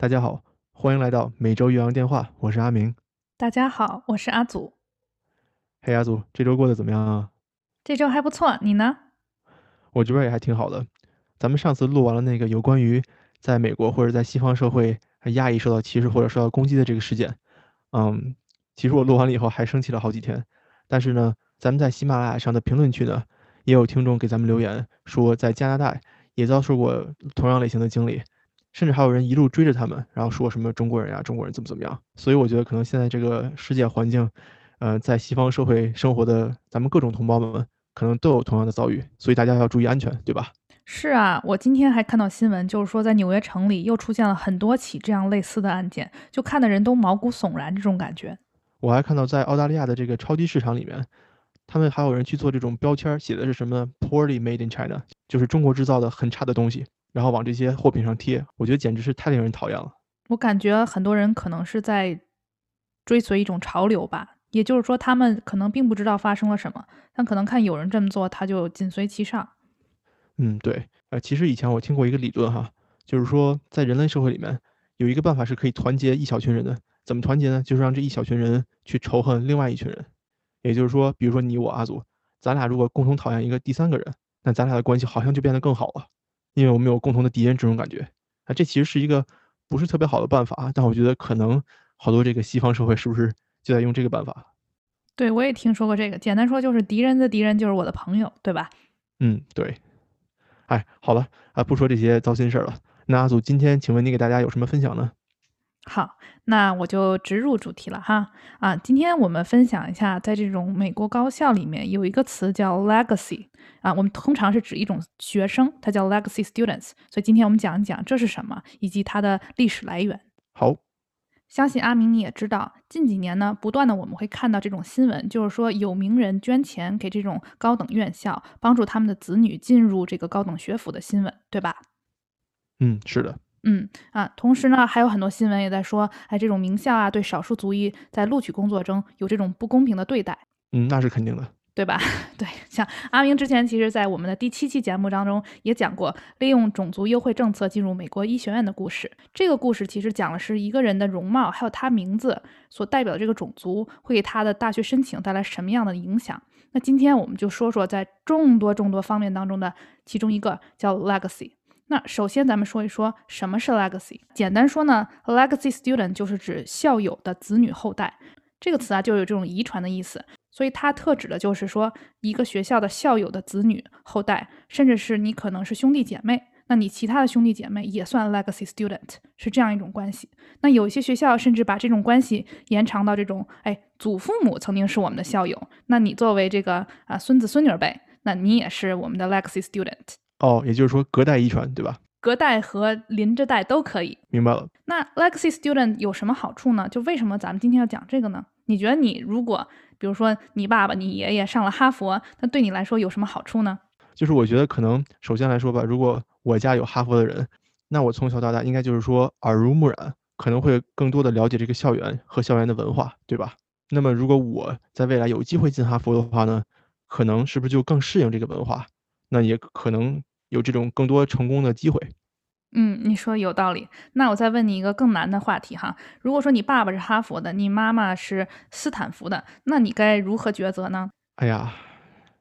大家好，欢迎来到每周岳阳电话，我是阿明。大家好，我是阿祖。嘿，阿祖，这周过得怎么样啊？这周还不错，你呢？我这边也还挺好的。咱们上次录完了那个有关于在美国或者在西方社会亚裔受到歧视或者受到攻击的这个事件，嗯，其实我录完了以后还生气了好几天。但是呢，咱们在喜马拉雅上的评论区呢，也有听众给咱们留言说，在加拿大也遭受过同样类型的经历，甚至还有人一路追着他们，然后说什么中国人呀，中国人怎么怎么样。所以我觉得可能现在这个世界环境，呃，在西方社会生活的咱们各种同胞们，可能都有同样的遭遇，所以大家要注意安全，对吧？是啊，我今天还看到新闻，就是说在纽约城里又出现了很多起这样类似的案件，就看的人都毛骨悚然，这种感觉。我还看到在澳大利亚的这个超级市场里面，他们还有人去做这种标签，写的是什么 “poorly made in China”，就是中国制造的很差的东西，然后往这些货品上贴。我觉得简直是太令人讨厌了。我感觉很多人可能是在追随一种潮流吧，也就是说，他们可能并不知道发生了什么，但可能看有人这么做，他就紧随其上。嗯，对，呃，其实以前我听过一个理论哈，就是说在人类社会里面有一个办法是可以团结一小群人的，怎么团结呢？就是让这一小群人去仇恨另外一群人，也就是说，比如说你我阿祖，咱俩如果共同讨厌一个第三个人，那咱俩的关系好像就变得更好了，因为我们有共同的敌人这种感觉啊，这其实是一个不是特别好的办法，但我觉得可能好多这个西方社会是不是就在用这个办法？对，我也听说过这个，简单说就是敌人的敌人就是我的朋友，对吧？嗯，对。哎，好了啊，不说这些糟心事儿了。那阿祖，今天请问你给大家有什么分享呢？好，那我就直入主题了哈。啊，今天我们分享一下，在这种美国高校里面有一个词叫 legacy 啊，我们通常是指一种学生，它叫 legacy students。所以今天我们讲一讲这是什么，以及它的历史来源。好。相信阿明你也知道，近几年呢，不断的我们会看到这种新闻，就是说有名人捐钱给这种高等院校，帮助他们的子女进入这个高等学府的新闻，对吧？嗯，是的。嗯啊，同时呢，还有很多新闻也在说，哎，这种名校啊，对少数族裔在录取工作中有这种不公平的对待。嗯，那是肯定的。对吧？对，像阿明之前，其实，在我们的第七期节目当中也讲过，利用种族优惠政策进入美国医学院的故事。这个故事其实讲的是一个人的容貌，还有他名字所代表的这个种族，会给他的大学申请带来什么样的影响。那今天我们就说说，在众多众多方面当中的其中一个叫 legacy。那首先咱们说一说什么是 legacy。简单说呢，legacy student 就是指校友的子女后代。这个词啊，就有这种遗传的意思。所以它特指的就是说，一个学校的校友的子女后代，甚至是你可能是兄弟姐妹，那你其他的兄弟姐妹也算 legacy student，是这样一种关系。那有一些学校甚至把这种关系延长到这种，哎，祖父母曾经是我们的校友，那你作为这个啊孙子孙女辈，那你也是我们的 legacy student。哦，也就是说隔代遗传，对吧？隔代和邻着代都可以。明白了。那 legacy student 有什么好处呢？就为什么咱们今天要讲这个呢？你觉得你如果？比如说，你爸爸、你爷爷上了哈佛，那对你来说有什么好处呢？就是我觉得可能首先来说吧，如果我家有哈佛的人，那我从小到大应该就是说耳濡目染，可能会更多的了解这个校园和校园的文化，对吧？那么如果我在未来有机会进哈佛的话呢，可能是不是就更适应这个文化？那也可能有这种更多成功的机会。嗯，你说有道理。那我再问你一个更难的话题哈。如果说你爸爸是哈佛的，你妈妈是斯坦福的，那你该如何抉择呢？哎呀，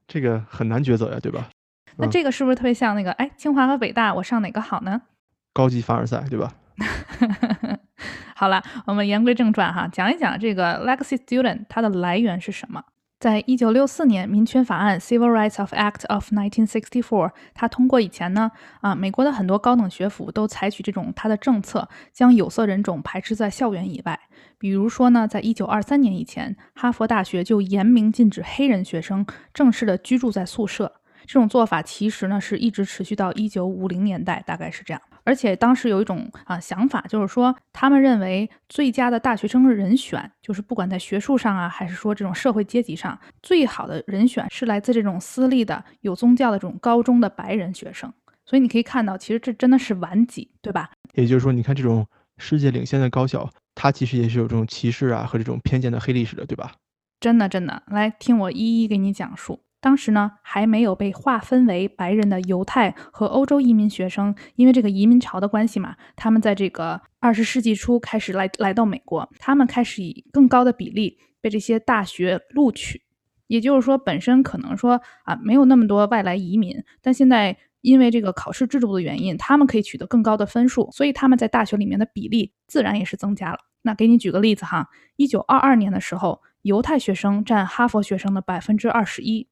这个很难抉择呀，对吧？那这个是不是特别像那个，哎，清华和北大，我上哪个好呢？高级凡尔赛，对吧？好了，我们言归正传哈，讲一讲这个 legacy student 它的来源是什么。在一九六四年，民权法案 （Civil Rights of Act of 1964） 它通过以前呢，啊，美国的很多高等学府都采取这种它的政策，将有色人种排斥在校园以外。比如说呢，在一九二三年以前，哈佛大学就严明禁止黑人学生正式的居住在宿舍。这种做法其实呢，是一直持续到一九五零年代，大概是这样。而且当时有一种啊想法，就是说他们认为最佳的大学生人选，就是不管在学术上啊，还是说这种社会阶级上，最好的人选是来自这种私立的有宗教的这种高中的白人学生。所以你可以看到，其实这真的是顽疾，对吧？也就是说，你看这种世界领先的高校，它其实也是有这种歧视啊和这种偏见的黑历史的，对吧？真的真的，来听我一一给你讲述。当时呢，还没有被划分为白人的犹太和欧洲移民学生，因为这个移民潮的关系嘛，他们在这个二十世纪初开始来来到美国，他们开始以更高的比例被这些大学录取。也就是说，本身可能说啊，没有那么多外来移民，但现在因为这个考试制度的原因，他们可以取得更高的分数，所以他们在大学里面的比例自然也是增加了。那给你举个例子哈，一九二二年的时候，犹太学生占哈佛学生的百分之二十一。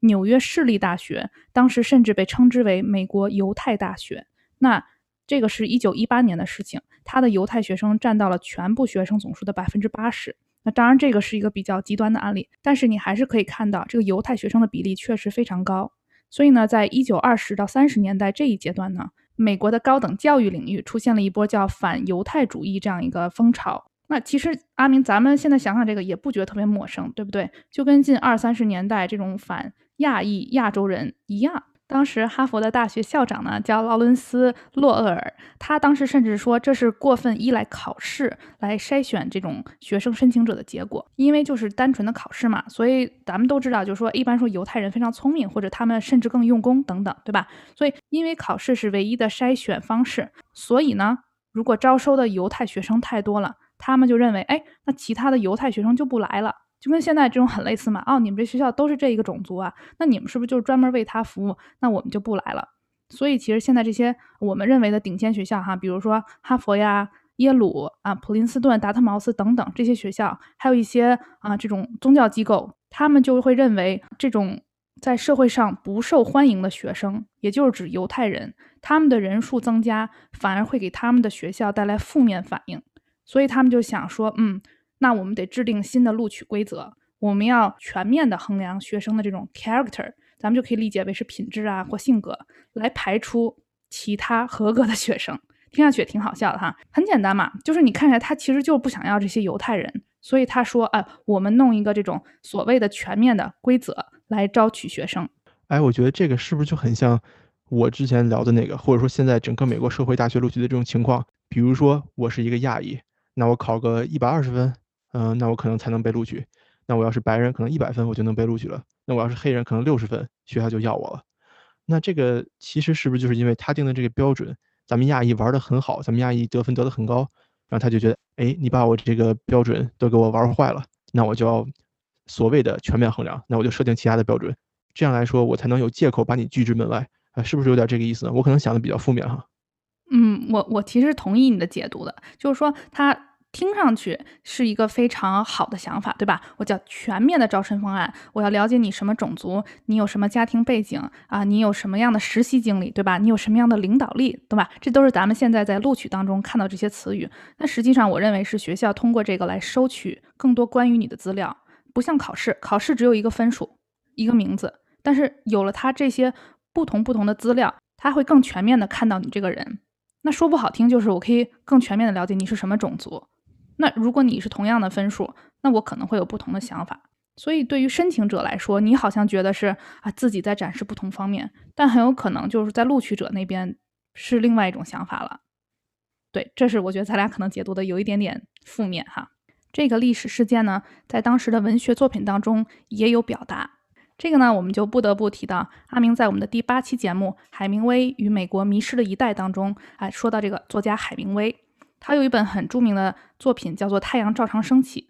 纽约市立大学当时甚至被称之为美国犹太大学。那这个是一九一八年的事情，它的犹太学生占到了全部学生总数的百分之八十。那当然，这个是一个比较极端的案例，但是你还是可以看到，这个犹太学生的比例确实非常高。所以呢，在一九二十到三十年代这一阶段呢，美国的高等教育领域出现了一波叫反犹太主义这样一个风潮。那其实阿明，咱们现在想想这个也不觉得特别陌生，对不对？就跟近二三十年代这种反亚裔亚洲人一样。当时哈佛的大学校长呢叫劳伦斯·洛厄尔，他当时甚至说这是过分依赖考试来筛选这种学生申请者的结果，因为就是单纯的考试嘛。所以咱们都知道，就是说一般说犹太人非常聪明，或者他们甚至更用功等等，对吧？所以因为考试是唯一的筛选方式，所以呢，如果招收的犹太学生太多了，他们就认为，哎，那其他的犹太学生就不来了。就跟现在这种很类似嘛，哦，你们这学校都是这一个种族啊，那你们是不是就是专门为他服务？那我们就不来了。所以其实现在这些我们认为的顶尖学校哈，比如说哈佛呀、耶鲁啊、普林斯顿、达特茅斯等等这些学校，还有一些啊这种宗教机构，他们就会认为这种在社会上不受欢迎的学生，也就是指犹太人，他们的人数增加反而会给他们的学校带来负面反应，所以他们就想说，嗯。那我们得制定新的录取规则，我们要全面的衡量学生的这种 character，咱们就可以理解为是品质啊或性格，来排除其他合格的学生。听上去也挺好笑的哈，很简单嘛，就是你看起来他其实就不想要这些犹太人，所以他说，哎，我们弄一个这种所谓的全面的规则来招取学生。哎，我觉得这个是不是就很像我之前聊的那个，或者说现在整个美国社会大学录取的这种情况？比如说我是一个亚裔，那我考个一百二十分。嗯，那我可能才能被录取。那我要是白人，可能一百分我就能被录取了。那我要是黑人，可能六十分学校就要我了。那这个其实是不是就是因为他定的这个标准，咱们亚裔玩的很好，咱们亚裔得分得的很高，然后他就觉得，哎，你把我这个标准都给我玩坏了，那我就要所谓的全面衡量，那我就设定其他的标准，这样来说我才能有借口把你拒之门外啊，是不是有点这个意思呢？我可能想的比较负面哈。嗯，我我其实同意你的解读的，就是说他。听上去是一个非常好的想法，对吧？我叫全面的招生方案，我要了解你什么种族，你有什么家庭背景啊，你有什么样的实习经历，对吧？你有什么样的领导力，对吧？这都是咱们现在在录取当中看到这些词语。那实际上，我认为是学校通过这个来收取更多关于你的资料，不像考试，考试只有一个分数，一个名字。但是有了它这些不同不同的资料，他会更全面的看到你这个人。那说不好听，就是我可以更全面的了解你是什么种族。那如果你是同样的分数，那我可能会有不同的想法。所以对于申请者来说，你好像觉得是啊自己在展示不同方面，但很有可能就是在录取者那边是另外一种想法了。对，这是我觉得咱俩可能解读的有一点点负面哈。这个历史事件呢，在当时的文学作品当中也有表达。这个呢，我们就不得不提到阿明在我们的第八期节目《海明威与美国迷失的一代》当中，哎，说到这个作家海明威。他有一本很著名的作品，叫做《太阳照常升起》。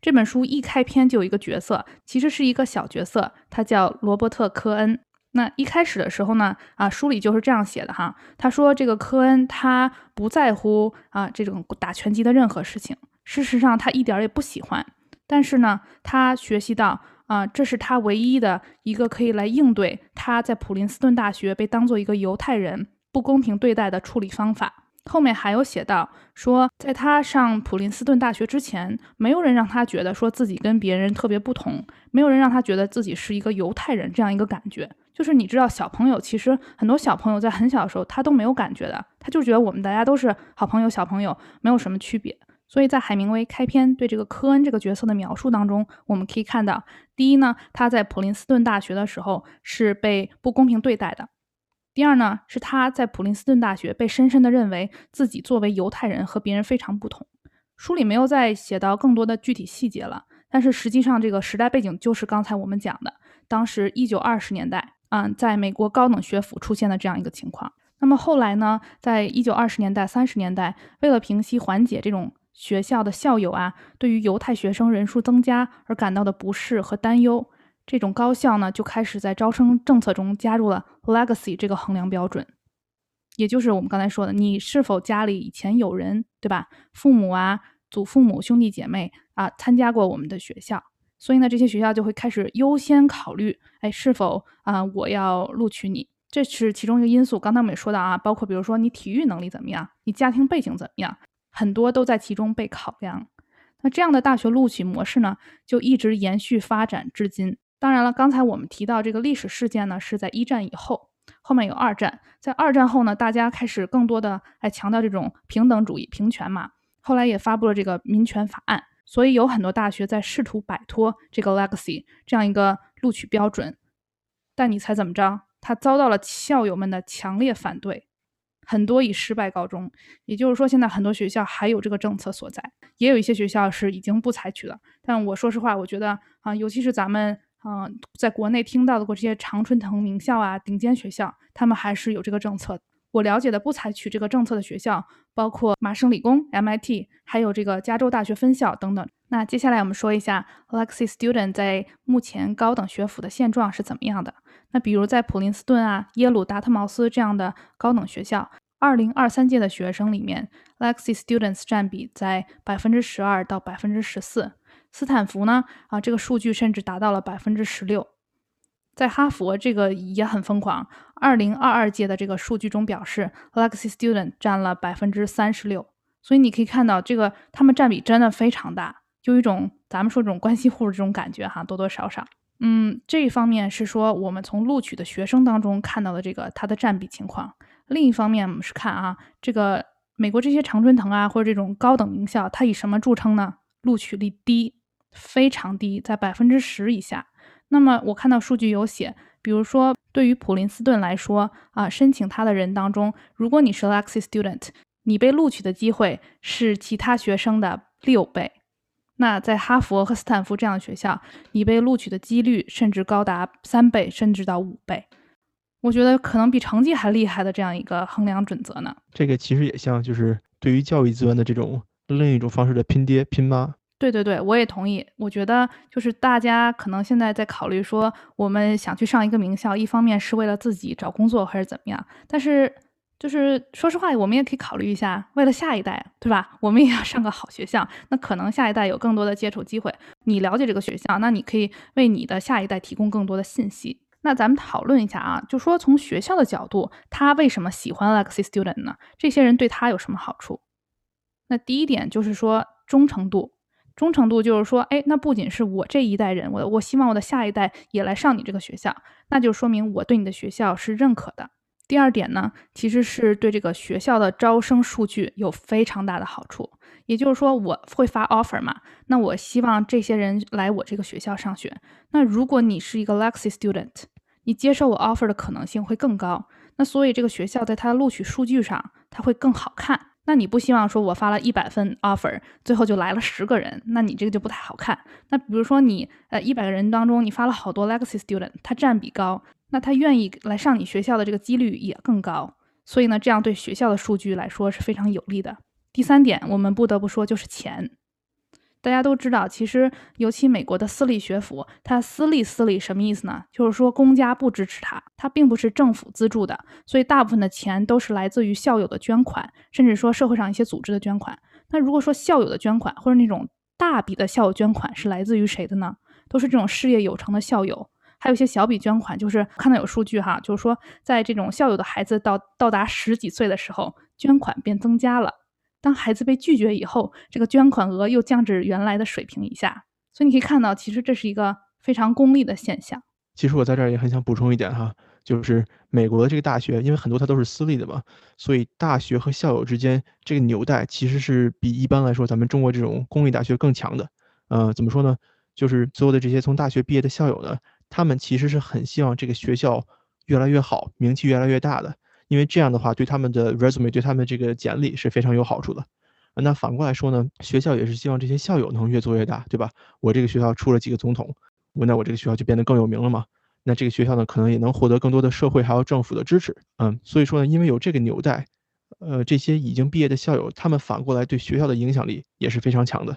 这本书一开篇就有一个角色，其实是一个小角色，他叫罗伯特·科恩。那一开始的时候呢，啊，书里就是这样写的哈。他说这个科恩他不在乎啊这种打拳击的任何事情，事实上他一点也不喜欢。但是呢，他学习到啊，这是他唯一的一个可以来应对他在普林斯顿大学被当做一个犹太人不公平对待的处理方法。后面还有写到说，在他上普林斯顿大学之前，没有人让他觉得说自己跟别人特别不同，没有人让他觉得自己是一个犹太人这样一个感觉。就是你知道，小朋友其实很多小朋友在很小的时候他都没有感觉的，他就觉得我们大家都是好朋友，小朋友没有什么区别。所以在海明威开篇对这个科恩这个角色的描述当中，我们可以看到，第一呢，他在普林斯顿大学的时候是被不公平对待的。第二呢，是他在普林斯顿大学被深深的认为自己作为犹太人和别人非常不同。书里没有再写到更多的具体细节了，但是实际上这个时代背景就是刚才我们讲的，当时一九二十年代，嗯，在美国高等学府出现的这样一个情况。那么后来呢，在一九二十年代、三十年代，为了平息、缓解这种学校的校友啊对于犹太学生人数增加而感到的不适和担忧，这种高校呢就开始在招生政策中加入了 legacy 这个衡量标准，也就是我们刚才说的，你是否家里以前有人，对吧？父母啊、祖父母、兄弟姐妹啊参加过我们的学校，所以呢，这些学校就会开始优先考虑，哎，是否啊我要录取你。这是其中一个因素。刚才我们也说到啊，包括比如说你体育能力怎么样，你家庭背景怎么样，很多都在其中被考量。那这样的大学录取模式呢，就一直延续发展至今。当然了，刚才我们提到这个历史事件呢，是在一战以后，后面有二战。在二战后呢，大家开始更多的来强调这种平等主义、平权嘛。后来也发布了这个民权法案，所以有很多大学在试图摆脱这个 legacy 这样一个录取标准。但你猜怎么着？他遭到了校友们的强烈反对，很多以失败告终。也就是说，现在很多学校还有这个政策所在，也有一些学校是已经不采取了。但我说实话，我觉得啊，尤其是咱们嗯，在国内听到的过这些常春藤名校啊、顶尖学校，他们还是有这个政策。我了解的不采取这个政策的学校，包括麻省理工 （MIT），还有这个加州大学分校等等。那接下来我们说一下 Alexi Student 在目前高等学府的现状是怎么样的。那比如在普林斯顿啊、耶鲁、达特茅斯这样的高等学校，二零二三届的学生里面，Lexi Students 占比在百分之十二到百分之十四。斯坦福呢，啊，这个数据甚至达到了百分之十六。在哈佛，这个也很疯狂，二零二二届的这个数据中表示，Lexi Student 占了百分之三十六。所以你可以看到，这个他们占比真的非常大，就一种咱们说这种关系户的这种感觉哈，多多少少。嗯，这一方面是说我们从录取的学生当中看到的这个它的占比情况。另一方面，我们是看啊，这个美国这些常春藤啊或者这种高等名校，它以什么著称呢？录取率低，非常低，在百分之十以下。那么我看到数据有写，比如说对于普林斯顿来说啊，申请他的人当中，如果你是 Lexi Student，你被录取的机会是其他学生的六倍。那在哈佛和斯坦福这样的学校，你被录取的几率甚至高达三倍，甚至到五倍。我觉得可能比成绩还厉害的这样一个衡量准则呢。这个其实也像就是对于教育资源的这种另一种方式的拼爹拼妈。对对对，我也同意。我觉得就是大家可能现在在考虑说，我们想去上一个名校，一方面是为了自己找工作还是怎么样，但是。就是说实话，我们也可以考虑一下，为了下一代，对吧？我们也要上个好学校，那可能下一代有更多的接触机会。你了解这个学校，那你可以为你的下一代提供更多的信息。那咱们讨论一下啊，就说从学校的角度，他为什么喜欢 Lexi Student 呢？这些人对他有什么好处？那第一点就是说忠诚度，忠诚度就是说，哎，那不仅是我这一代人，我我希望我的下一代也来上你这个学校，那就说明我对你的学校是认可的。第二点呢，其实是对这个学校的招生数据有非常大的好处。也就是说，我会发 offer 嘛，那我希望这些人来我这个学校上学。那如果你是一个 Lexi student，你接受我 offer 的可能性会更高。那所以这个学校在它的录取数据上，它会更好看。那你不希望说我发了一百份 offer，最后就来了十个人，那你这个就不太好看。那比如说你呃一百个人当中，你发了好多 legacy student，他占比高。那他愿意来上你学校的这个几率也更高，所以呢，这样对学校的数据来说是非常有利的。第三点，我们不得不说就是钱。大家都知道，其实尤其美国的私立学府，它私立私立什么意思呢？就是说公家不支持它，它并不是政府资助的，所以大部分的钱都是来自于校友的捐款，甚至说社会上一些组织的捐款。那如果说校友的捐款或者那种大笔的校友捐款是来自于谁的呢？都是这种事业有成的校友。还有一些小笔捐款，就是看到有数据哈，就是说在这种校友的孩子到到达十几岁的时候，捐款便增加了。当孩子被拒绝以后，这个捐款额又降至原来的水平以下。所以你可以看到，其实这是一个非常功利的现象。其实我在这儿也很想补充一点哈，就是美国的这个大学，因为很多它都是私立的嘛，所以大学和校友之间这个纽带其实是比一般来说咱们中国这种公立大学更强的。呃，怎么说呢？就是所有的这些从大学毕业的校友呢。他们其实是很希望这个学校越来越好，名气越来越大的，因为这样的话对他们的 resume 对他们这个简历是非常有好处的。那反过来说呢，学校也是希望这些校友能越做越大，对吧？我这个学校出了几个总统，我那我这个学校就变得更有名了嘛。那这个学校呢，可能也能获得更多的社会还有政府的支持。嗯，所以说呢，因为有这个纽带，呃，这些已经毕业的校友，他们反过来对学校的影响力也是非常强的。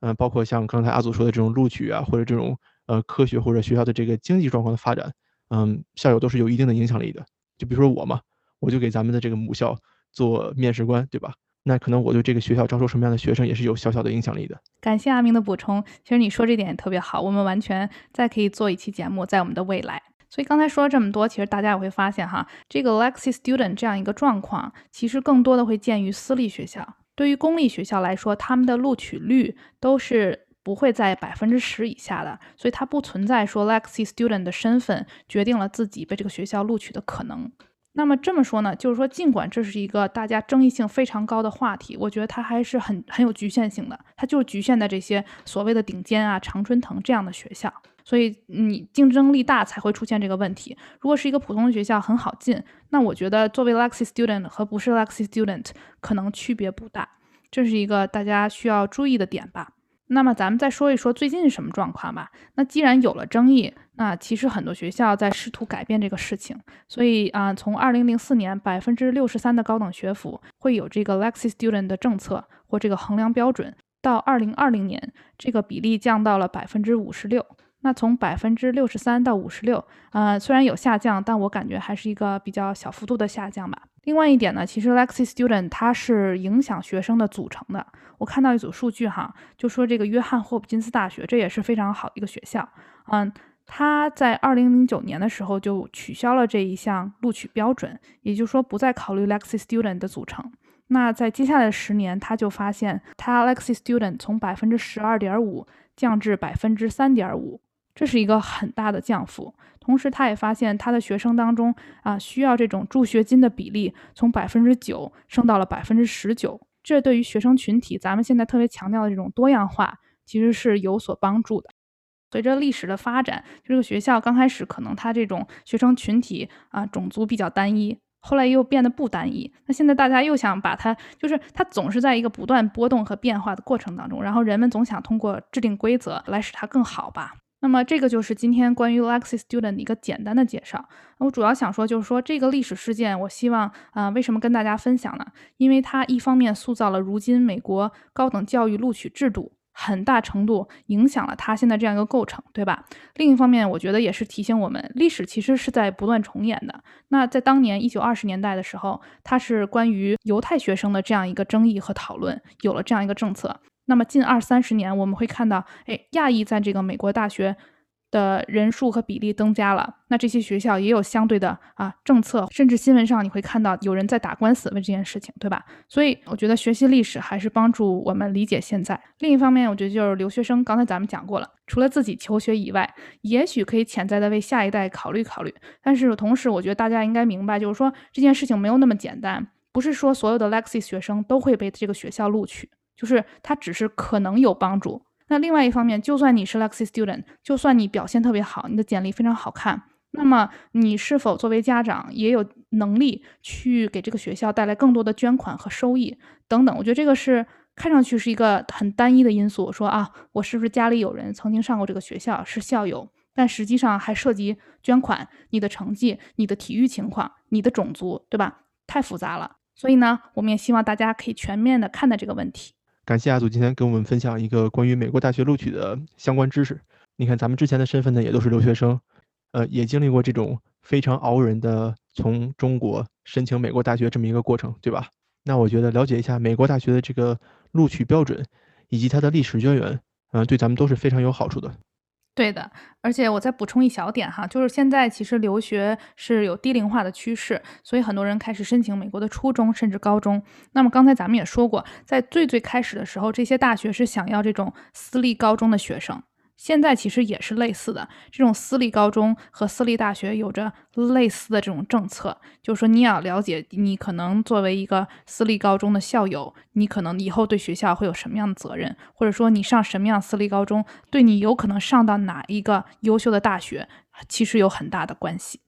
嗯，包括像刚才阿祖说的这种录取啊，或者这种呃科学或者学校的这个经济状况的发展，嗯，校友都是有一定的影响力的。就比如说我嘛，我就给咱们的这个母校做面试官，对吧？那可能我对这个学校招收什么样的学生也是有小小的影响力的。感谢阿明的补充，其实你说这点也特别好，我们完全再可以做一期节目，在我们的未来。所以刚才说了这么多，其实大家也会发现哈，这个 Lexi Student 这样一个状况，其实更多的会见于私立学校。对于公立学校来说，他们的录取率都是不会在百分之十以下的，所以它不存在说 Lexi Student 的身份决定了自己被这个学校录取的可能。那么这么说呢，就是说，尽管这是一个大家争议性非常高的话题，我觉得它还是很很有局限性的，它就是局限在这些所谓的顶尖啊、常春藤这样的学校，所以你竞争力大才会出现这个问题。如果是一个普通的学校很好进，那我觉得作为 Lexi Student 和不是 Lexi Student 可能区别不大，这是一个大家需要注意的点吧。那么咱们再说一说最近什么状况吧。那既然有了争议，那其实很多学校在试图改变这个事情。所以啊，从二零零四年百分之六十三的高等学府会有这个 Lexi Student 的政策或这个衡量标准，到二零二零年这个比例降到了百分之五十六。那从百分之六十三到五十六，呃，虽然有下降，但我感觉还是一个比较小幅度的下降吧。另外一点呢，其实 Lexi Student 它是影响学生的组成的。我看到一组数据哈，就说这个约翰霍普金斯大学，这也是非常好的一个学校，嗯，他在二零零九年的时候就取消了这一项录取标准，也就是说不再考虑 Lexi Student 的组成。那在接下来的十年，他就发现他 Lexi Student 从百分之十二点五降至百分之三点五。这是一个很大的降幅，同时他也发现他的学生当中啊，需要这种助学金的比例从百分之九升到了百分之十九。这对于学生群体，咱们现在特别强调的这种多样化，其实是有所帮助的。随着历史的发展，这个学校刚开始可能它这种学生群体啊，种族比较单一，后来又变得不单一。那现在大家又想把它，就是它总是在一个不断波动和变化的过程当中，然后人们总想通过制定规则来使它更好吧。那么这个就是今天关于 Lexi Student 的一个简单的介绍。我主要想说，就是说这个历史事件，我希望啊，为什么跟大家分享呢？因为它一方面塑造了如今美国高等教育录取制度，很大程度影响了它现在这样一个构成，对吧？另一方面，我觉得也是提醒我们，历史其实是在不断重演的。那在当年一九二十年代的时候，它是关于犹太学生的这样一个争议和讨论，有了这样一个政策。那么近二三十年，我们会看到，哎，亚裔在这个美国大学的人数和比例增加了。那这些学校也有相对的啊政策，甚至新闻上你会看到有人在打官司为这件事情，对吧？所以我觉得学习历史还是帮助我们理解现在。另一方面，我觉得就是留学生，刚才咱们讲过了，除了自己求学以外，也许可以潜在的为下一代考虑考虑。但是同时，我觉得大家应该明白，就是说这件事情没有那么简单，不是说所有的 Lexi 学生都会被这个学校录取。就是它只是可能有帮助。那另外一方面，就算你是 Lexi Student，就算你表现特别好，你的简历非常好看，那么你是否作为家长也有能力去给这个学校带来更多的捐款和收益等等？我觉得这个是看上去是一个很单一的因素。说啊，我是不是家里有人曾经上过这个学校是校友？但实际上还涉及捐款、你的成绩、你的体育情况、你的种族，对吧？太复杂了。所以呢，我们也希望大家可以全面的看待这个问题。感谢阿祖今天给我们分享一个关于美国大学录取的相关知识。你看，咱们之前的身份呢，也都是留学生，呃，也经历过这种非常熬人的从中国申请美国大学这么一个过程，对吧？那我觉得了解一下美国大学的这个录取标准以及它的历史渊源，嗯，对咱们都是非常有好处的。对的，而且我再补充一小点哈，就是现在其实留学是有低龄化的趋势，所以很多人开始申请美国的初中甚至高中。那么刚才咱们也说过，在最最开始的时候，这些大学是想要这种私立高中的学生。现在其实也是类似的，这种私立高中和私立大学有着类似的这种政策，就是说你要了解，你可能作为一个私立高中的校友，你可能以后对学校会有什么样的责任，或者说你上什么样私立高中，对你有可能上到哪一个优秀的大学，其实有很大的关系。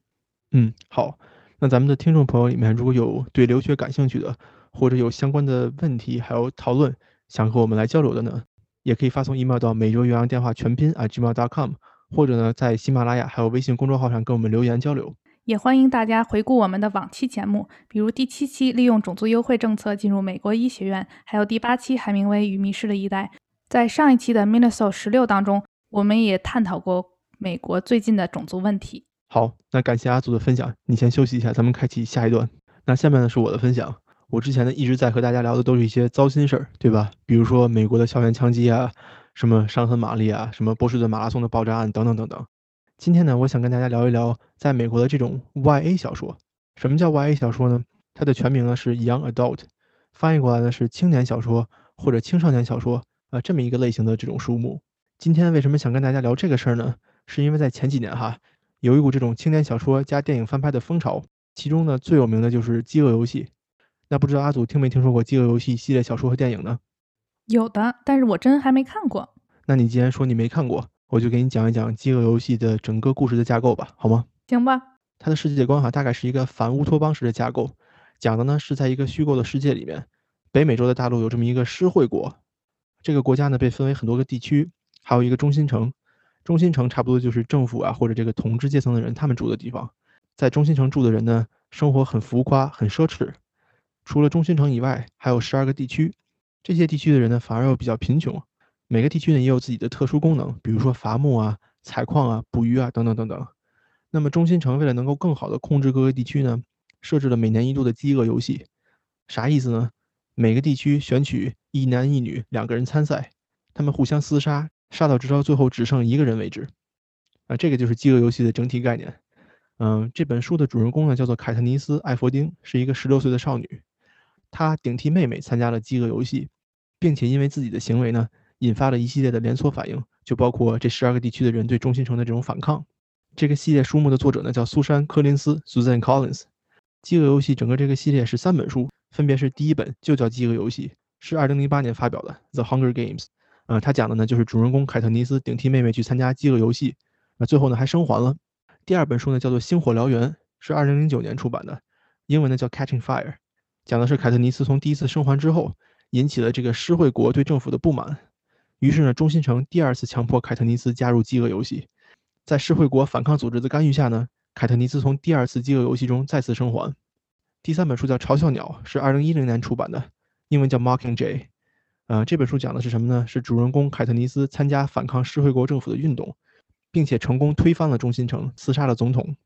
嗯，好，那咱们的听众朋友里面，如果有对留学感兴趣的，或者有相关的问题还有讨论，想和我们来交流的呢？也可以发送 email 到每周岳阳电话全拼 at gmail.com，或者呢在喜马拉雅还有微信公众号上跟我们留言交流。也欢迎大家回顾我们的往期节目，比如第七期利用种族优惠政策进入美国医学院，还有第八期海明威与迷失的一代。在上一期的 Minnesota 十六当中，我们也探讨过美国最近的种族问题。好，那感谢阿祖的分享，你先休息一下，咱们开启下一段。那下面呢是我的分享，我之前呢一直在和大家聊的都是一些糟心事儿，对吧？比如说美国的校园枪击啊，什么伤痕玛丽啊，什么波士顿马拉松的爆炸案等等等等。今天呢，我想跟大家聊一聊在美国的这种 YA 小说。什么叫 YA 小说呢？它的全名呢是 Young Adult，翻译过来呢是青年小说或者青少年小说啊，这么一个类型的这种书目。今天为什么想跟大家聊这个事儿呢？是因为在前几年哈，有一股这种青年小说加电影翻拍的风潮，其中呢最有名的就是《饥饿游戏》。那不知道阿祖听没听说过《饥饿游戏》系列小说和电影呢？有的，但是我真还没看过。那你既然说你没看过，我就给你讲一讲《饥饿游戏》的整个故事的架构吧，好吗？行吧。它的世界观哈，大概是一个反乌托邦式的架构，讲的呢是在一个虚构的世界里面，北美洲的大陆有这么一个诗会国，这个国家呢被分为很多个地区，还有一个中心城，中心城差不多就是政府啊或者这个统治阶层的人他们住的地方，在中心城住的人呢，生活很浮夸，很奢侈。除了中心城以外，还有十二个地区，这些地区的人呢反而又比较贫穷。每个地区呢也有自己的特殊功能，比如说伐木啊、采矿啊、捕鱼啊等等等等。那么中心城为了能够更好的控制各个地区呢，设置了每年一度的饥饿游戏。啥意思呢？每个地区选取一男一女两个人参赛，他们互相厮杀，杀到直到最后只剩一个人为止。啊，这个就是饥饿游戏的整体概念。嗯，这本书的主人公呢叫做凯特尼斯·艾佛丁，是一个十六岁的少女，他顶替妹妹参加了饥饿游戏，并且因为自己的行为呢。引发了一系列的连锁反应，就包括这十二个地区的人对中心城的这种反抗。这个系列书目的作者呢叫苏珊·柯林斯 （Susan Collins）。饥饿游戏整个这个系列是三本书，分别是第一本就叫饥饿游戏，是二零零八年发表的《The Hunger Games》。呃，他讲的呢就是主人公凯特尼斯顶替妹妹去参加饥饿游戏，那最后呢还生还了。第二本书呢叫做《星火燎原》，是二零零九年出版的，英文呢叫《Catching Fire》，讲的是凯特尼斯从第一次生还之后，引起了这个施惠国对政府的不满。于是呢，中心城第二次强迫凯特尼斯加入饥饿游戏，在施惠国反抗组织的干预下呢，凯特尼斯从第二次饥饿游戏中再次生还。第三本书叫《嘲笑鸟》，是二零一零年出版的，英文叫《Mocking Jay》。呃，这本书讲的是什么呢？是主人公凯特尼斯参加反抗施惠国政府的运动，并且成功推翻了中心城，刺杀了总统。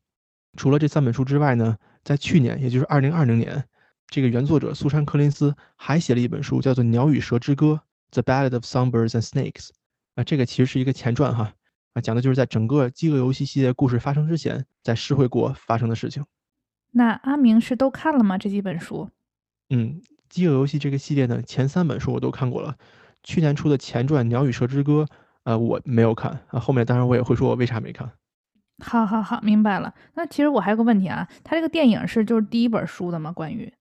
除了这三本书之外呢，在去年，也就是二零二零年，这个原作者苏珊·柯林斯还写了一本书，叫做《鸟与蛇之歌》。The Ballad of Songbirds and Snakes，啊，这个其实是一个前传哈，啊，讲的就是在整个饥饿游戏系列故事发生之前，在诗会国发生的事情。那阿明是都看了吗？这几本书？嗯，饥饿游戏这个系列呢，前三本书我都看过了。去年出的前传《鸟与蛇之歌》，呃，我没有看啊。后面当然我也会说我为啥没看。好好好，明白了。那其实我还有个问题啊，它这个电影是就是第一本书的吗？关于？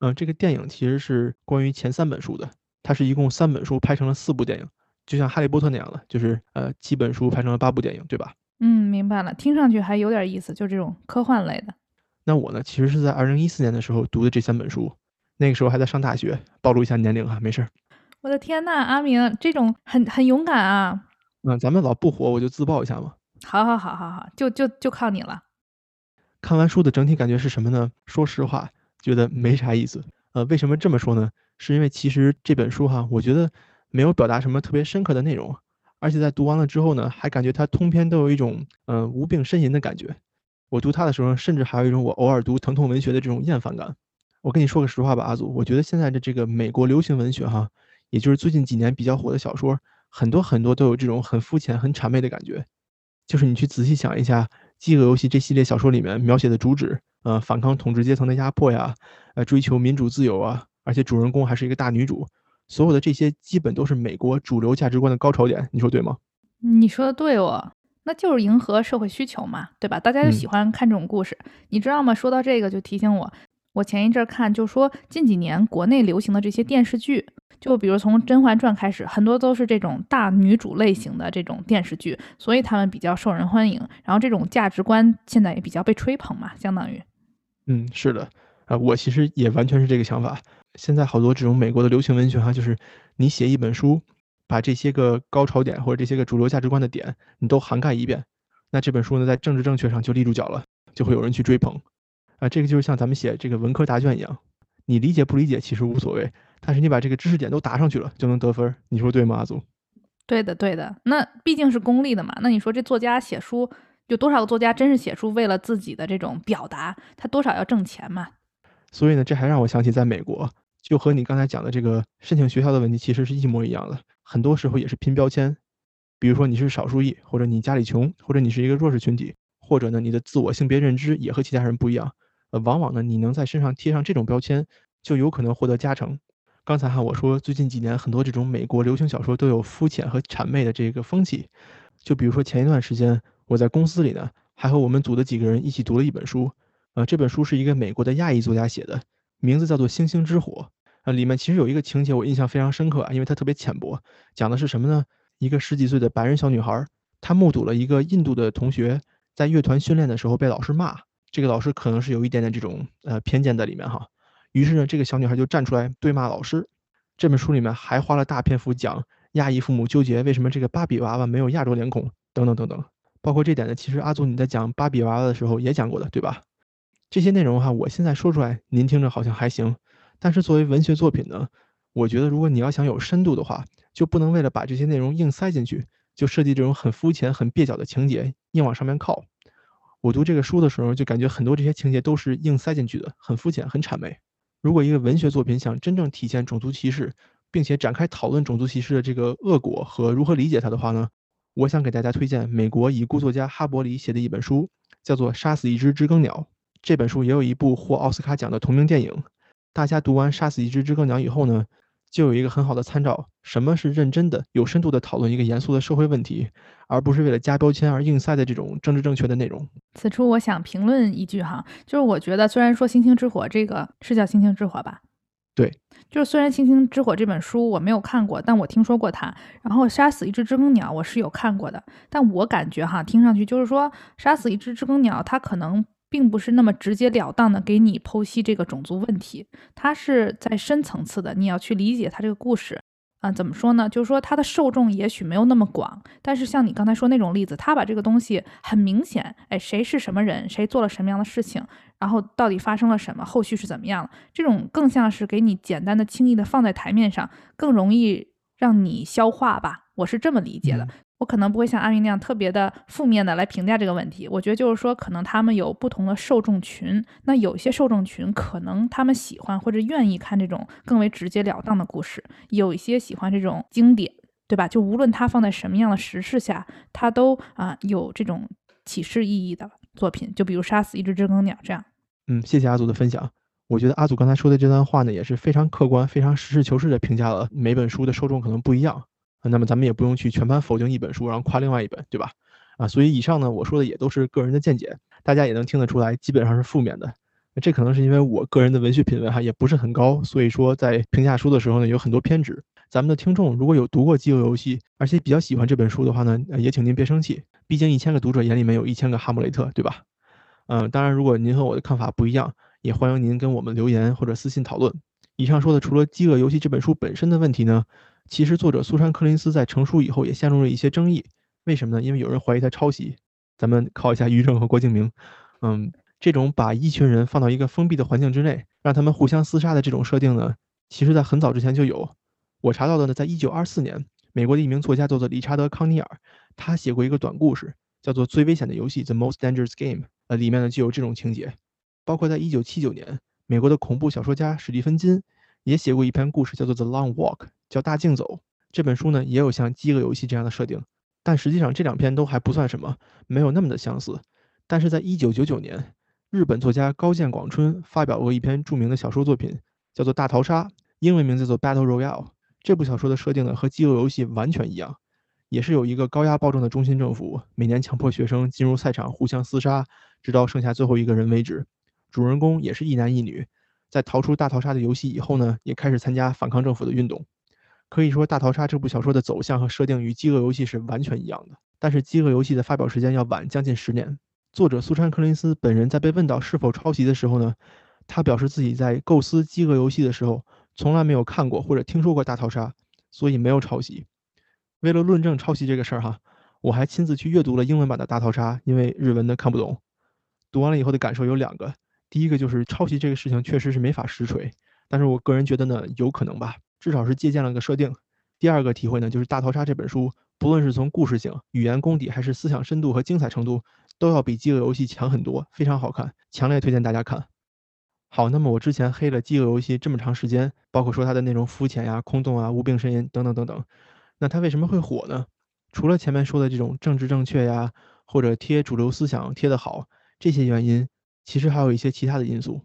嗯，这个电影其实是关于前三本书的。它是一共三本书拍成了四部电影，就像《哈利波特》那样的，就是呃七本书拍成了八部电影，对吧？嗯，明白了，听上去还有点意思，就这种科幻类的。那我呢，其实是在二零一四年的时候读的这三本书，那个时候还在上大学，暴露一下年龄啊，没事儿。我的天呐，阿明，这种很很勇敢啊！嗯，咱们老不火，我就自爆一下嘛。好好好好好，就就就靠你了。看完书的整体感觉是什么呢？说实话，觉得没啥意思。呃，为什么这么说呢？是因为其实这本书哈，我觉得没有表达什么特别深刻的内容，而且在读完了之后呢，还感觉它通篇都有一种嗯无病呻吟的感觉。我读它的时候，甚至还有一种我偶尔读疼痛文学的这种厌烦感。我跟你说个实话吧，阿祖，我觉得现在的这个美国流行文学哈，也就是最近几年比较火的小说，很多很多都有这种很肤浅、很谄媚的感觉。就是你去仔细想一下，《饥饿游戏》这系列小说里面描写的主旨，呃，反抗统治阶层的压迫呀，呃，追求民主自由啊。而且主人公还是一个大女主，所有的这些基本都是美国主流价值观的高潮点，你说对吗？你说的对哦，那就是迎合社会需求嘛，对吧？大家就喜欢看这种故事，你知道吗？说到这个就提醒我，我前一阵看就说近几年国内流行的这些电视剧，就比如从《甄嬛传》开始，很多都是这种大女主类型的这种电视剧，所以他们比较受人欢迎。然后这种价值观现在也比较被吹捧嘛，相当于。嗯，是的，啊，我其实也完全是这个想法。现在好多这种美国的流行文学哈，就是你写一本书，把这些个高潮点或者这些个主流价值观的点，你都涵盖一遍，那这本书呢，在政治正确上就立住脚了，就会有人去追捧。啊，这个就是像咱们写这个文科答卷一样，你理解不理解其实无所谓，但是你把这个知识点都答上去了，就能得分。你说对吗，阿祖？对的，对的。那毕竟是公立的嘛，那你说这作家写书，有多少个作家真是写书为了自己的这种表达？他多少要挣钱嘛？所以呢，这还让我想起在美国。就和你刚才讲的这个申请学校的问题其实是一模一样的，很多时候也是拼标签，比如说你是少数裔，或者你家里穷，或者你是一个弱势群体，或者呢你的自我性别认知也和其他人不一样，呃，往往呢你能在身上贴上这种标签，就有可能获得加成。刚才哈我说最近几年很多这种美国流行小说都有肤浅和谄媚的这个风气，就比如说前一段时间我在公司里呢，还和我们组的几个人一起读了一本书，呃，这本书是一个美国的亚裔作家写的，名字叫做《星星之火》。啊，里面其实有一个情节我印象非常深刻啊，因为它特别浅薄，讲的是什么呢？一个十几岁的白人小女孩，她目睹了一个印度的同学在乐团训练的时候被老师骂，这个老师可能是有一点点这种呃偏见在里面哈。于是呢，这个小女孩就站出来对骂老师。这本书里面还花了大篇幅讲亚裔父母纠结为什么这个芭比娃娃没有亚洲脸孔等等等等，包括这点呢，其实阿祖你在讲芭比娃娃的时候也讲过的，对吧？这些内容哈，我现在说出来您听着好像还行。但是作为文学作品呢，我觉得如果你要想有深度的话，就不能为了把这些内容硬塞进去，就设计这种很肤浅、很蹩脚的情节，硬往上面靠。我读这个书的时候，就感觉很多这些情节都是硬塞进去的，很肤浅、很谄媚。如果一个文学作品想真正体现种族歧视，并且展开讨论种族歧视的这个恶果和如何理解它的话呢，我想给大家推荐美国已故作家哈伯里写的一本书，叫做《杀死一只知更鸟》。这本书也有一部获奥斯卡奖的同名电影。大家读完《杀死一只知更鸟》以后呢，就有一个很好的参照：什么是认真的、有深度的讨论一个严肃的社会问题，而不是为了加标签而硬塞的这种政治正确的内容。此处我想评论一句哈，就是我觉得虽然说《星星之火》这个是叫《星星之火》吧，对，就是虽然《星星之火》这本书我没有看过，但我听说过它。然后《杀死一只知更鸟》我是有看过的，但我感觉哈，听上去就是说《杀死一只知更鸟》它可能。并不是那么直截了当的给你剖析这个种族问题，它是在深层次的，你要去理解它这个故事啊。怎么说呢？就是说它的受众也许没有那么广，但是像你刚才说那种例子，他把这个东西很明显，哎，谁是什么人，谁做了什么样的事情，然后到底发生了什么，后续是怎么样了，这种更像是给你简单的、轻易的放在台面上，更容易让你消化吧。我是这么理解的。我可能不会像阿明那样特别的负面的来评价这个问题。我觉得就是说，可能他们有不同的受众群。那有些受众群可能他们喜欢或者愿意看这种更为直截了当的故事，有一些喜欢这种经典，对吧？就无论它放在什么样的时事下，它都啊有这种启示意义的作品。就比如《杀死一只知更鸟》这样。嗯，谢谢阿祖的分享。我觉得阿祖刚才说的这段话呢，也是非常客观、非常实事求是的评价了每本书的受众可能不一样。那么咱们也不用去全盘否定一本书，然后夸另外一本，对吧？啊，所以以上呢，我说的也都是个人的见解，大家也能听得出来，基本上是负面的。这可能是因为我个人的文学品味哈也不是很高，所以说在评价书的时候呢，有很多偏执。咱们的听众如果有读过《饥饿游戏》，而且比较喜欢这本书的话呢，也请您别生气，毕竟一千个读者眼里面有一千个哈姆雷特，对吧？嗯，当然，如果您和我的看法不一样，也欢迎您跟我们留言或者私信讨论。以上说的除了《饥饿游戏》这本书本身的问题呢？其实，作者苏珊·柯林斯在成书以后也陷入了一些争议。为什么呢？因为有人怀疑他抄袭。咱们考一下于正和郭敬明。嗯，这种把一群人放到一个封闭的环境之内，让他们互相厮杀的这种设定呢，其实在很早之前就有。我查到的呢，在1924年，美国的一名作家叫做理查德·康尼尔，他写过一个短故事，叫做《最危险的游戏》（The Most Dangerous Game）。呃，里面呢就有这种情节。包括在1979年，美国的恐怖小说家史蒂芬金也写过一篇故事，叫做《The Long Walk》。叫大竞走这本书呢，也有像饥饿游戏这样的设定，但实际上这两篇都还不算什么，没有那么的相似。但是在一九九九年，日本作家高见广春发表过一篇著名的小说作品，叫做《大逃杀》，英文名字叫做《Battle Royale》。这部小说的设定呢，和饥饿游戏完全一样，也是有一个高压暴政的中心政府，每年强迫学生进入赛场互相厮杀，直到剩下最后一个人为止。主人公也是一男一女，在逃出大逃杀的游戏以后呢，也开始参加反抗政府的运动。可以说，《大逃杀》这部小说的走向和设定与《饥饿游戏》是完全一样的。但是，《饥饿游戏》的发表时间要晚将近十年。作者苏珊·柯林斯本人在被问到是否抄袭的时候呢，他表示自己在构思《饥饿游戏》的时候，从来没有看过或者听说过《大逃杀》，所以没有抄袭。为了论证抄袭这个事儿哈，我还亲自去阅读了英文版的大逃杀，因为日文的看不懂。读完了以后的感受有两个，第一个就是抄袭这个事情确实是没法实锤，但是我个人觉得呢，有可能吧，至少是借鉴了个设定。第二个体会呢，就是《大逃杀》这本书，不论是从故事性、语言功底，还是思想深度和精彩程度，都要比《饥饿游戏》强很多，非常好看，强烈推荐大家看。好，那么我之前黑了《饥饿游戏》这么长时间，包括说它的内容肤浅呀、空洞啊、无病呻吟等等等等，那它为什么会火呢？除了前面说的这种政治正确呀，或者贴主流思想贴得好这些原因，其实还有一些其他的因素。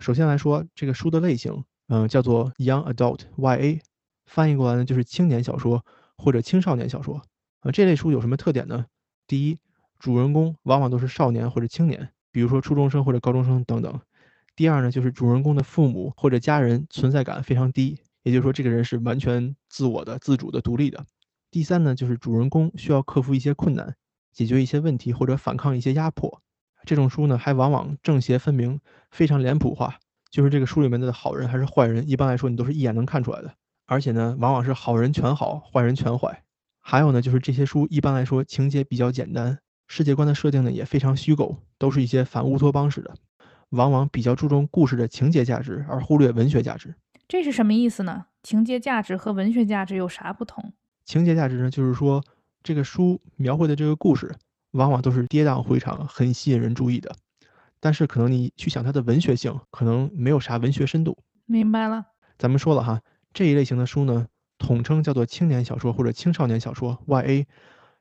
首先来说，这个书的类型，嗯，叫做 Young Adult YA。翻译过来呢，就是青年小说或者青少年小说。啊，这类书有什么特点呢？第一，主人公往往都是少年或者青年，比如说初中生或者高中生等等。第二呢，就是主人公的父母或者家人存在感非常低，也就是说这个人是完全自我的、自主的、独立的。第三呢，就是主人公需要克服一些困难，解决一些问题或者反抗一些压迫。这种书呢，还往往正邪分明，非常脸谱化，就是这个书里面的好人还是坏人，一般来说你都是一眼能看出来的。而且呢，往往是好人全好，坏人全坏。还有呢，就是这些书一般来说情节比较简单，世界观的设定呢也非常虚构，都是一些反乌托邦式的，往往比较注重故事的情节价值，而忽略文学价值。这是什么意思呢？情节价值和文学价值有啥不同？情节价值呢，就是说这个书描绘的这个故事，往往都是跌宕回肠，很吸引人注意的。但是可能你去想它的文学性，可能没有啥文学深度。明白了。咱们说了哈。这一类型的书呢，统称叫做青年小说或者青少年小说 （YA）。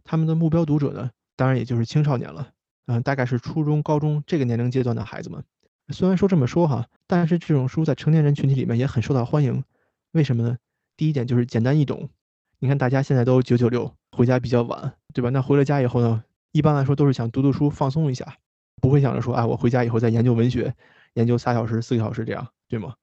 他们的目标读者呢，当然也就是青少年了，嗯，大概是初中、高中这个年龄阶段的孩子们。虽然说这么说哈，但是这种书在成年人群体里面也很受到欢迎。为什么呢？第一点就是简单易懂。你看大家现在都九九六，回家比较晚，对吧？那回了家以后呢，一般来说都是想读读书放松一下，不会想着说，哎，我回家以后再研究文学，研究仨小时、四个小时这样，对吗？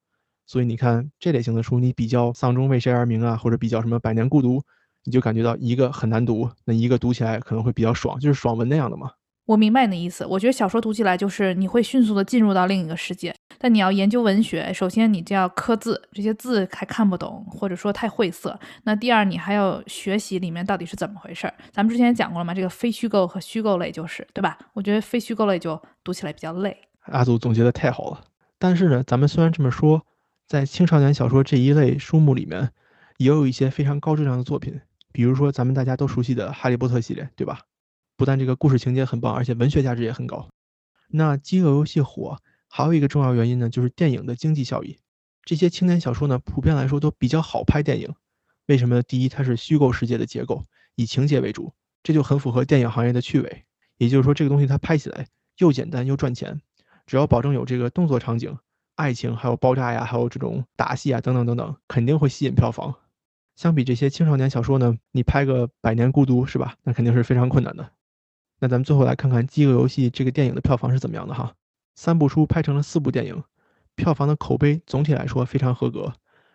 所以你看这类型的书，你比较《丧钟为谁而鸣》啊，或者比较什么《百年孤独》，你就感觉到一个很难读，那一个读起来可能会比较爽，就是爽文那样的嘛。我明白你的意思。我觉得小说读起来就是你会迅速的进入到另一个世界，但你要研究文学，首先你就要刻字，这些字还看不懂，或者说太晦涩。那第二，你还要学习里面到底是怎么回事儿。咱们之前讲过了嘛，这个非虚构和虚构类就是对吧？我觉得非虚构类就读起来比较累。阿祖总结的太好了。但是呢，咱们虽然这么说。在青少年小说这一类书目里面，也有一些非常高质量的作品，比如说咱们大家都熟悉的《哈利波特》系列，对吧？不但这个故事情节很棒，而且文学价值也很高。那《饥饿游戏》火，还有一个重要原因呢，就是电影的经济效益。这些青年小说呢，普遍来说都比较好拍电影。为什么？呢？第一，它是虚构世界的结构，以情节为主，这就很符合电影行业的趣味。也就是说，这个东西它拍起来又简单又赚钱，只要保证有这个动作场景。爱情还有爆炸呀，还有这种打戏啊，等等等等，肯定会吸引票房。相比这些青少年小说呢，你拍个《百年孤独》是吧？那肯定是非常困难的。那咱们最后来看看《饥饿游戏》这个电影的票房是怎么样的哈？三部书拍成了四部电影，票房的口碑总体来说非常合格。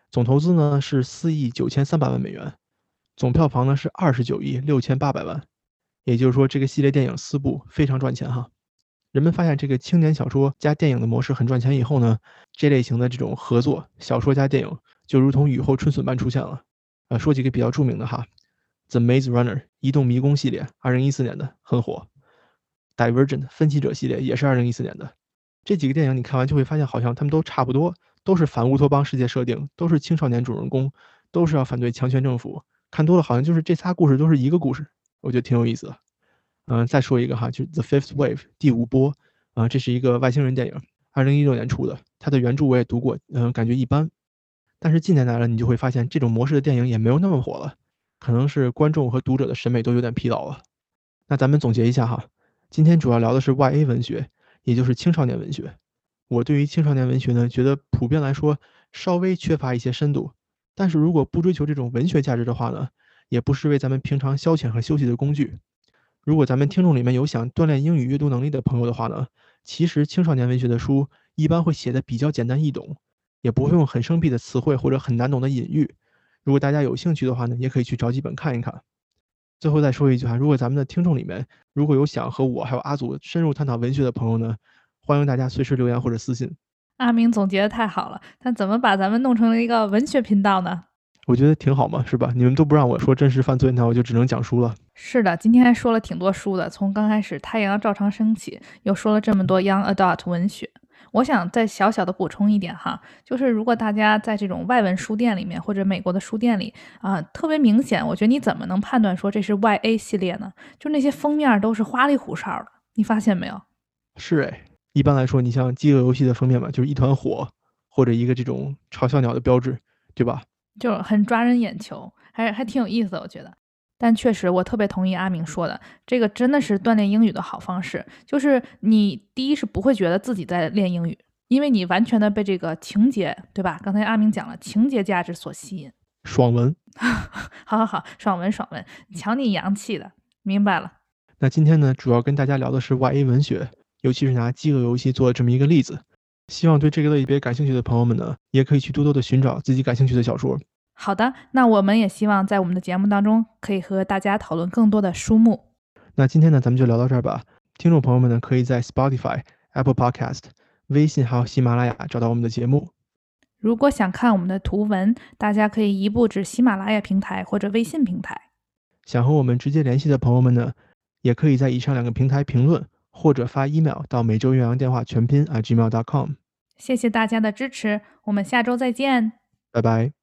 总投资呢是四亿九千三百万美元，总票房呢是二十九亿六千八百万。也就是说，这个系列电影四部非常赚钱哈。人们发现这个青年小说加电影的模式很赚钱以后呢，这类型的这种合作小说加电影就如同雨后春笋般出现了。呃，说几个比较著名的哈，《The Maze Runner》移动迷宫系列，二零一四年的很火，《Divergent》分歧者系列也是二零一四年的。这几个电影你看完就会发现，好像他们都差不多，都是反乌托邦世界设定，都是青少年主人公，都是要反对强权政府。看多了好像就是这仨故事都是一个故事，我觉得挺有意思的。嗯，再说一个哈，就是《The Fifth Wave》第五波啊，这是一个外星人电影，二零一六年出的。它的原著我也读过，嗯，感觉一般。但是近年来了，你就会发现这种模式的电影也没有那么火了，可能是观众和读者的审美都有点疲劳了。那咱们总结一下哈，今天主要聊的是 YA 文学，也就是青少年文学。我对于青少年文学呢，觉得普遍来说稍微缺乏一些深度，但是如果不追求这种文学价值的话呢，也不失为咱们平常消遣和休息的工具。如果咱们听众里面有想锻炼英语阅读能力的朋友的话呢，其实青少年文学的书一般会写的比较简单易懂，也不会用很生僻的词汇或者很难懂的隐喻。如果大家有兴趣的话呢，也可以去找几本看一看。最后再说一句哈，如果咱们的听众里面如果有想和我还有阿祖深入探讨文学的朋友呢，欢迎大家随时留言或者私信。阿明总结的太好了，但怎么把咱们弄成了一个文学频道呢？我觉得挺好嘛，是吧？你们都不让我说真实犯罪，那我就只能讲书了。是的，今天还说了挺多书的，从刚开始太阳照常升起，又说了这么多 young adult 文学。我想再小小的补充一点哈，就是如果大家在这种外文书店里面或者美国的书店里啊，特别明显，我觉得你怎么能判断说这是 YA 系列呢？就那些封面都是花里胡哨的，你发现没有？是哎，一般来说，你像饥饿游戏的封面嘛，就是一团火或者一个这种嘲笑鸟的标志，对吧？就很抓人眼球，还还挺有意思的，我觉得。但确实，我特别同意阿明说的，这个真的是锻炼英语的好方式。就是你第一是不会觉得自己在练英语，因为你完全的被这个情节，对吧？刚才阿明讲了情节价值所吸引，爽文。好好好，爽文爽文，瞧你洋气的，明白了。那今天呢，主要跟大家聊的是 YA 文学，尤其是拿饥饿游戏做这么一个例子。希望对这个类别感兴趣的朋友们呢，也可以去多多的寻找自己感兴趣的小说。好的，那我们也希望在我们的节目当中可以和大家讨论更多的书目。那今天呢，咱们就聊到这儿吧。听众朋友们呢，可以在 Spotify、Apple Podcast、微信还有喜马拉雅找到我们的节目。如果想看我们的图文，大家可以移步至喜马拉雅平台或者微信平台。想和我们直接联系的朋友们呢，也可以在以上两个平台评论或者发 email 到每周岳阳电话全拼 at gmail.com。谢谢大家的支持，我们下周再见，拜拜。